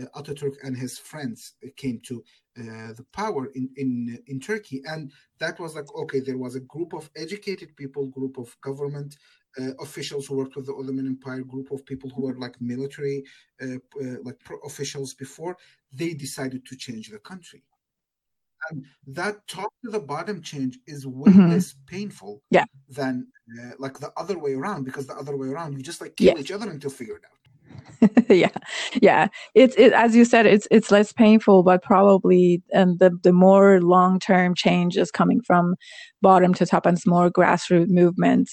uh, Ataturk and his friends came to uh, the power in, in in Turkey, and that was like okay, there was a group of educated people, group of government uh, officials who worked with the Ottoman Empire, group of people who were like military, uh, uh, like officials before, they decided to change the country. And that top to the bottom change is way mm-hmm. less painful yeah. than uh, like the other way around, because the other way around, you just like kill each other until figure it out. (laughs) yeah yeah it's it, as you said it's it's less painful but probably and the the more long term change is coming from bottom to top and it's more grassroots movement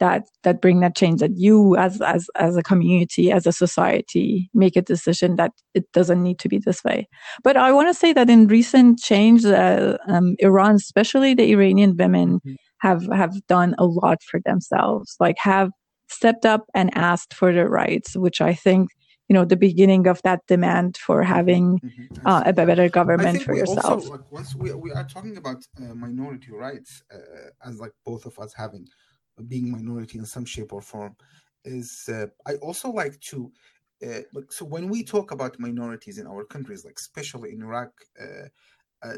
that that bring that change that you as as as a community as a society make a decision that it doesn't need to be this way but i want to say that in recent change uh, um, iran especially the iranian women mm-hmm. have have done a lot for themselves like have stepped up and asked for their rights which i think you know the beginning of that demand for having mm-hmm. uh, a better government for yourself also, like, once we, we are talking about uh, minority rights uh, as like both of us having being minority in some shape or form is uh, i also like to uh, like so when we talk about minorities in our countries like especially in iraq uh, uh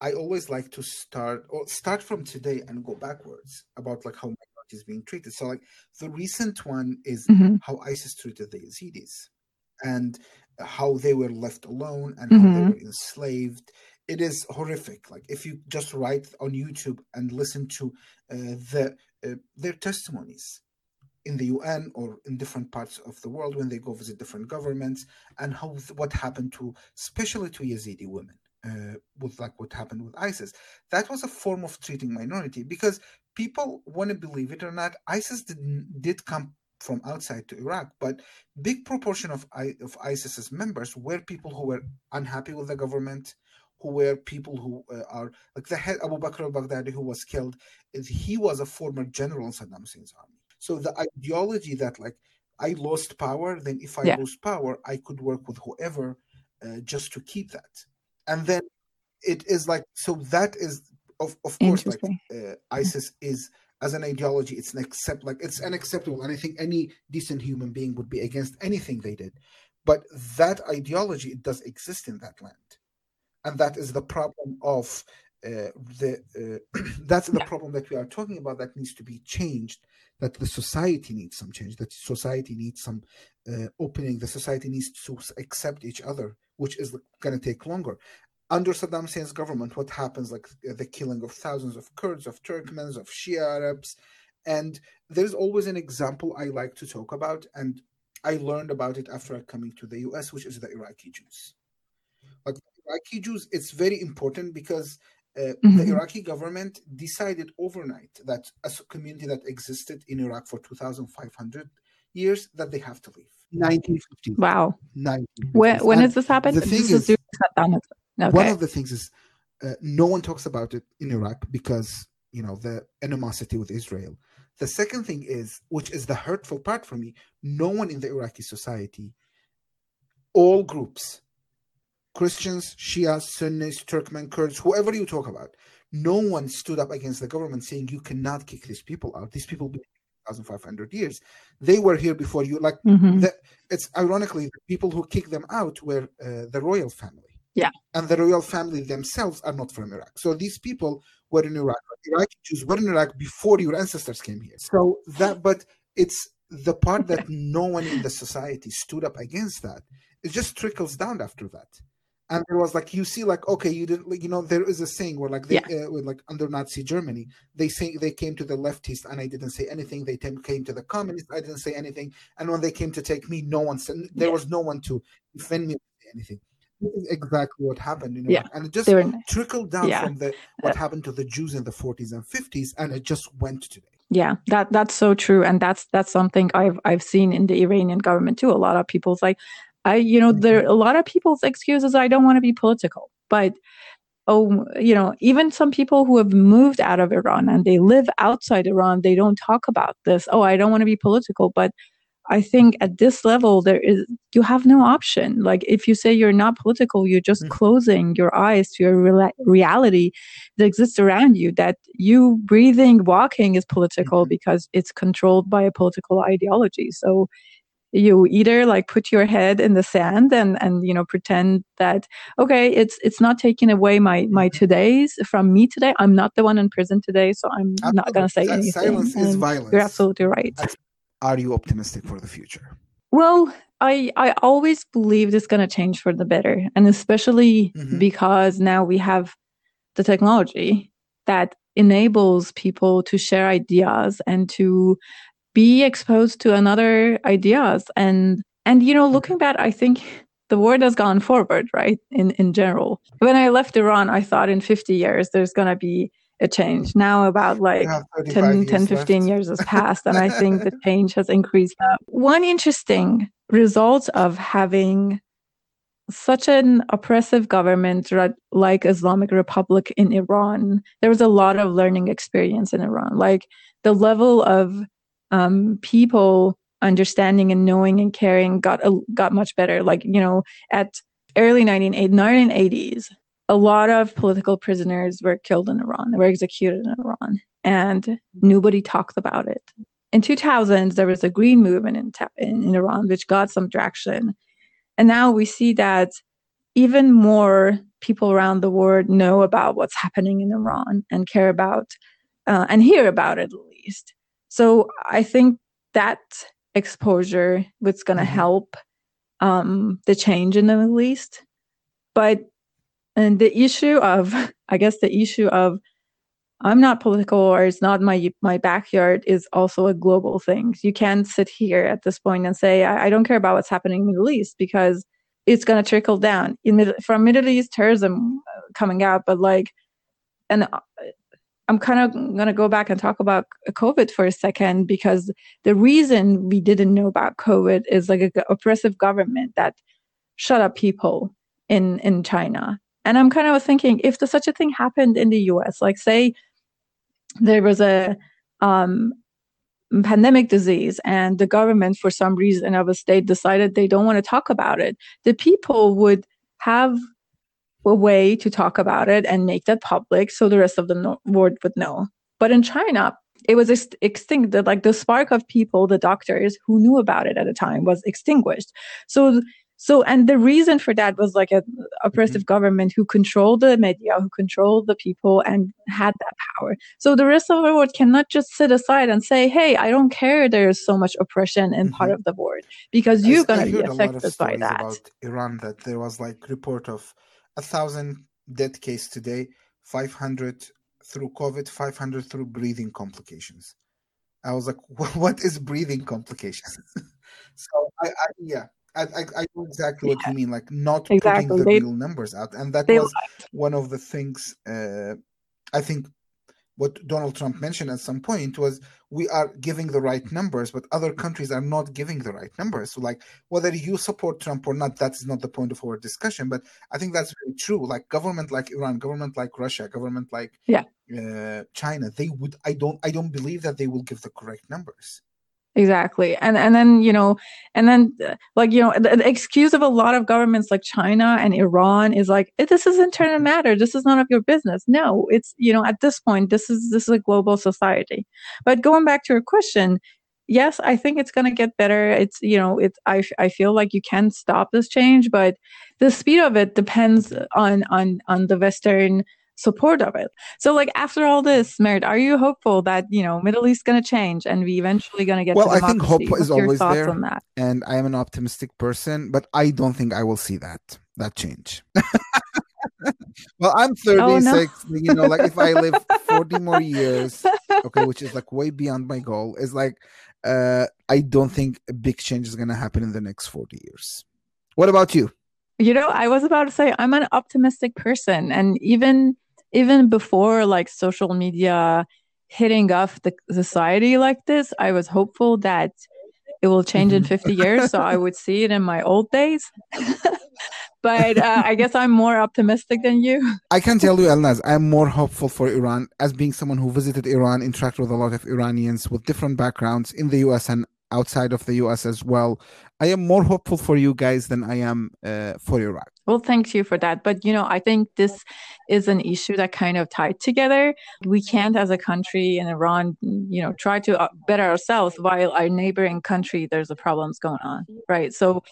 i always like to start or start from today and go backwards about like how minorities being treated so like the recent one is mm-hmm. how isis treated the yazidis and how they were left alone and mm-hmm. how they mm-hmm. were enslaved it is horrific like if you just write on youtube and listen to uh, the uh, their testimonies in the UN or in different parts of the world when they go visit different governments and how what happened to especially to Yazidi women uh, with like what happened with ISIS. That was a form of treating minority because people want to believe it or not ISIS did did come from outside to Iraq but big proportion of of ISIS's members were people who were unhappy with the government who were people who uh, are like the head Abu Bakr al-Baghdadi who was killed he was a former general in Saddam Hussein's army. So the ideology that like I lost power then if I yeah. lose power I could work with whoever uh, just to keep that. And then it is like so that is of, of course like uh, ISIS is as an ideology it's an accept like it's unacceptable and I think any decent human being would be against anything they did. But that ideology it does exist in that land and that is the problem of uh, the uh, (clears throat) that's the problem that we are talking about that needs to be changed that the society needs some change that society needs some uh, opening the society needs to accept each other which is going to take longer. Under saddam hussein's government what happens like the killing of thousands of kurds of turkmens of shia arabs and there's always an example i like to talk about and i learned about it after coming to the us which is the iraqi jews iraqi jews it's very important because uh, mm-hmm. the Iraqi government decided overnight that a community that existed in Iraq for 2,500 years that they have to leave. 1950. Wow. When, when has this happened? The thing this is, is okay. one of the things is uh, no one talks about it in Iraq because you know the animosity with Israel. The second thing is, which is the hurtful part for me, no one in the Iraqi society, all groups Christians, Shias, Sunnis, Turkmen, Kurds, whoever you talk about, no one stood up against the government saying you cannot kick these people out. These people been 1,500 years. They were here before you. Like mm-hmm. the, it's ironically the people who kicked them out were uh, the royal family. Yeah, and the royal family themselves are not from Iraq. So these people were in Iraq. Iraqi Jews were in Iraq before your ancestors came here. So that, but it's the part that no one in the society stood up against that. It just trickles down after that and it was like you see like okay you did like you know there is a saying where like they yeah. uh, with like under nazi germany they say they came to the leftists and i didn't say anything they came to the communists i didn't say anything and when they came to take me no one said there yeah. was no one to defend me anything this is exactly what happened you know yeah. and it just trickled down from the what uh, happened to the jews in the 40s and 50s and it just went today yeah, that that's so true, and that's that's something I've I've seen in the Iranian government too. A lot of people's like, I, you know, there a lot of people's excuses. I don't want to be political, but oh, you know, even some people who have moved out of Iran and they live outside Iran, they don't talk about this. Oh, I don't want to be political, but I think at this level there is you have no option. Like if you say you're not political, you're just mm-hmm. closing your eyes to your re- reality that exists around you. That you breathing, walking is political mm-hmm. because it's controlled by a political ideology. So you either like put your head in the sand and and you know pretend that okay it's it's not taking away my my mm-hmm. todays from me today i'm not the one in prison today so i'm absolutely. not going to say anything silence is violence you're absolutely right are you optimistic for the future well i i always believe it's going to change for the better and especially mm-hmm. because now we have the technology that enables people to share ideas and to be exposed to another ideas. And and you know looking back i think (laughs) the world has gone forward right in in general. When i left iran i thought in 50 years there's going to be a change. Now about like 10 10 15 left. years has (laughs) passed and i think the change has increased. Uh, one interesting result of having such an oppressive government like islamic republic in iran there was a lot of learning experience in iran. Like the level of um, people understanding and knowing and caring got a, got much better. Like you know, at early 1980s, a lot of political prisoners were killed in Iran. Were executed in Iran, and nobody talked about it. In 2000s, there was a green movement in, in, in Iran, which got some traction, and now we see that even more people around the world know about what's happening in Iran and care about uh, and hear about it at least. So I think that exposure was going to mm-hmm. help um, the change in the Middle East. But and the issue of, (laughs) I guess, the issue of I'm not political or it's not my my backyard is also a global thing. You can't sit here at this point and say I, I don't care about what's happening in the Middle East because it's going to trickle down in from Middle East terrorism uh, coming out, but like, and uh, I'm kind of going to go back and talk about COVID for a second because the reason we didn't know about COVID is like an oppressive government that shut up people in in China. And I'm kind of thinking if the, such a thing happened in the US, like say there was a um, pandemic disease and the government for some reason of a state decided they don't want to talk about it, the people would have a way to talk about it and make that public so the rest of the world would know. But in China, it was ex- extinct. Like the spark of people, the doctors who knew about it at the time was extinguished. So, So, and the reason for that was like an oppressive mm-hmm. government who controlled the media, who controlled the people and had that power. So the rest of the world cannot just sit aside and say, hey, I don't care there's so much oppression in mm-hmm. part of the world because you're going to be affected by that. About Iran that there was like report of a thousand death case today, 500 through COVID, 500 through breathing complications. I was like, (laughs) what is breathing complications? (laughs) so I, I yeah, I, I, I, know exactly what you mean, like not exactly. putting the they, real numbers out, and that was one of the things uh, I think what Donald Trump mentioned at some point was we are giving the right numbers, but other countries are not giving the right numbers. So, like whether you support Trump or not, that's not the point of our discussion. But I think that's very true. Like government like Iran, government like Russia, government like yeah. uh, China, they would. I don't. I don't believe that they will give the correct numbers exactly. And and then you know and then uh, like you know the, the, excuse of a lot of governments like china and iran is like this is internal matter. This is none of your business. No it's you know at this point this is this is a global society. But going back to your question yes i think it's going to get better. It's you know it's I, I feel like you can stop this change but the speed of it depends on on on the western support of it. So, like after all this, Mert, are you hopeful that you know Middle East going to change and we eventually going to get? Well, I think hope What's is always there, and I am an optimistic person, but I don't think I will see that that change. (laughs) well, I'm 36. (laughs) Oh, no. you know, like if I live 40 more (laughs) years, okay, which is like way beyond my goal, is like uh I don't think a big change is gonna happen in the next 40 years. What about you? You know, I was about to say I'm an optimistic person, and even even before like social media hitting off the society like this, I was hopeful that it will change in 50 years. So I would see it in my old days. (laughs) but uh, I guess I'm more optimistic than you. I can tell you, Elnaz, I'm more hopeful for Iran as being someone who visited Iran, interacted with a lot of Iranians with different backgrounds in the US and outside of the US as well. I am more hopeful for you guys than I am uh, for Iraq. Well, thank you for that. But, you know, I think this is an issue that kind of tied together. We can't, as a country in Iran, you know, try to uh, better ourselves while our neighboring country, there's a problems going on, right? So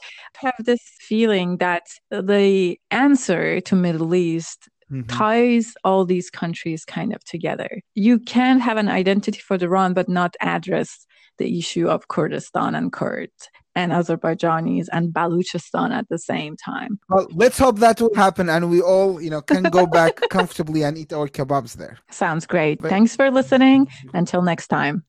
I have this feeling that the answer to Middle East Mm-hmm. ties all these countries kind of together. You can have an identity for Iran, but not address the issue of Kurdistan and Kurds and Azerbaijanis and Baluchistan at the same time. Well, let's hope that will happen and we all, you know, can go back (laughs) comfortably and eat our kebabs there. Sounds great. But- Thanks for listening. Until next time.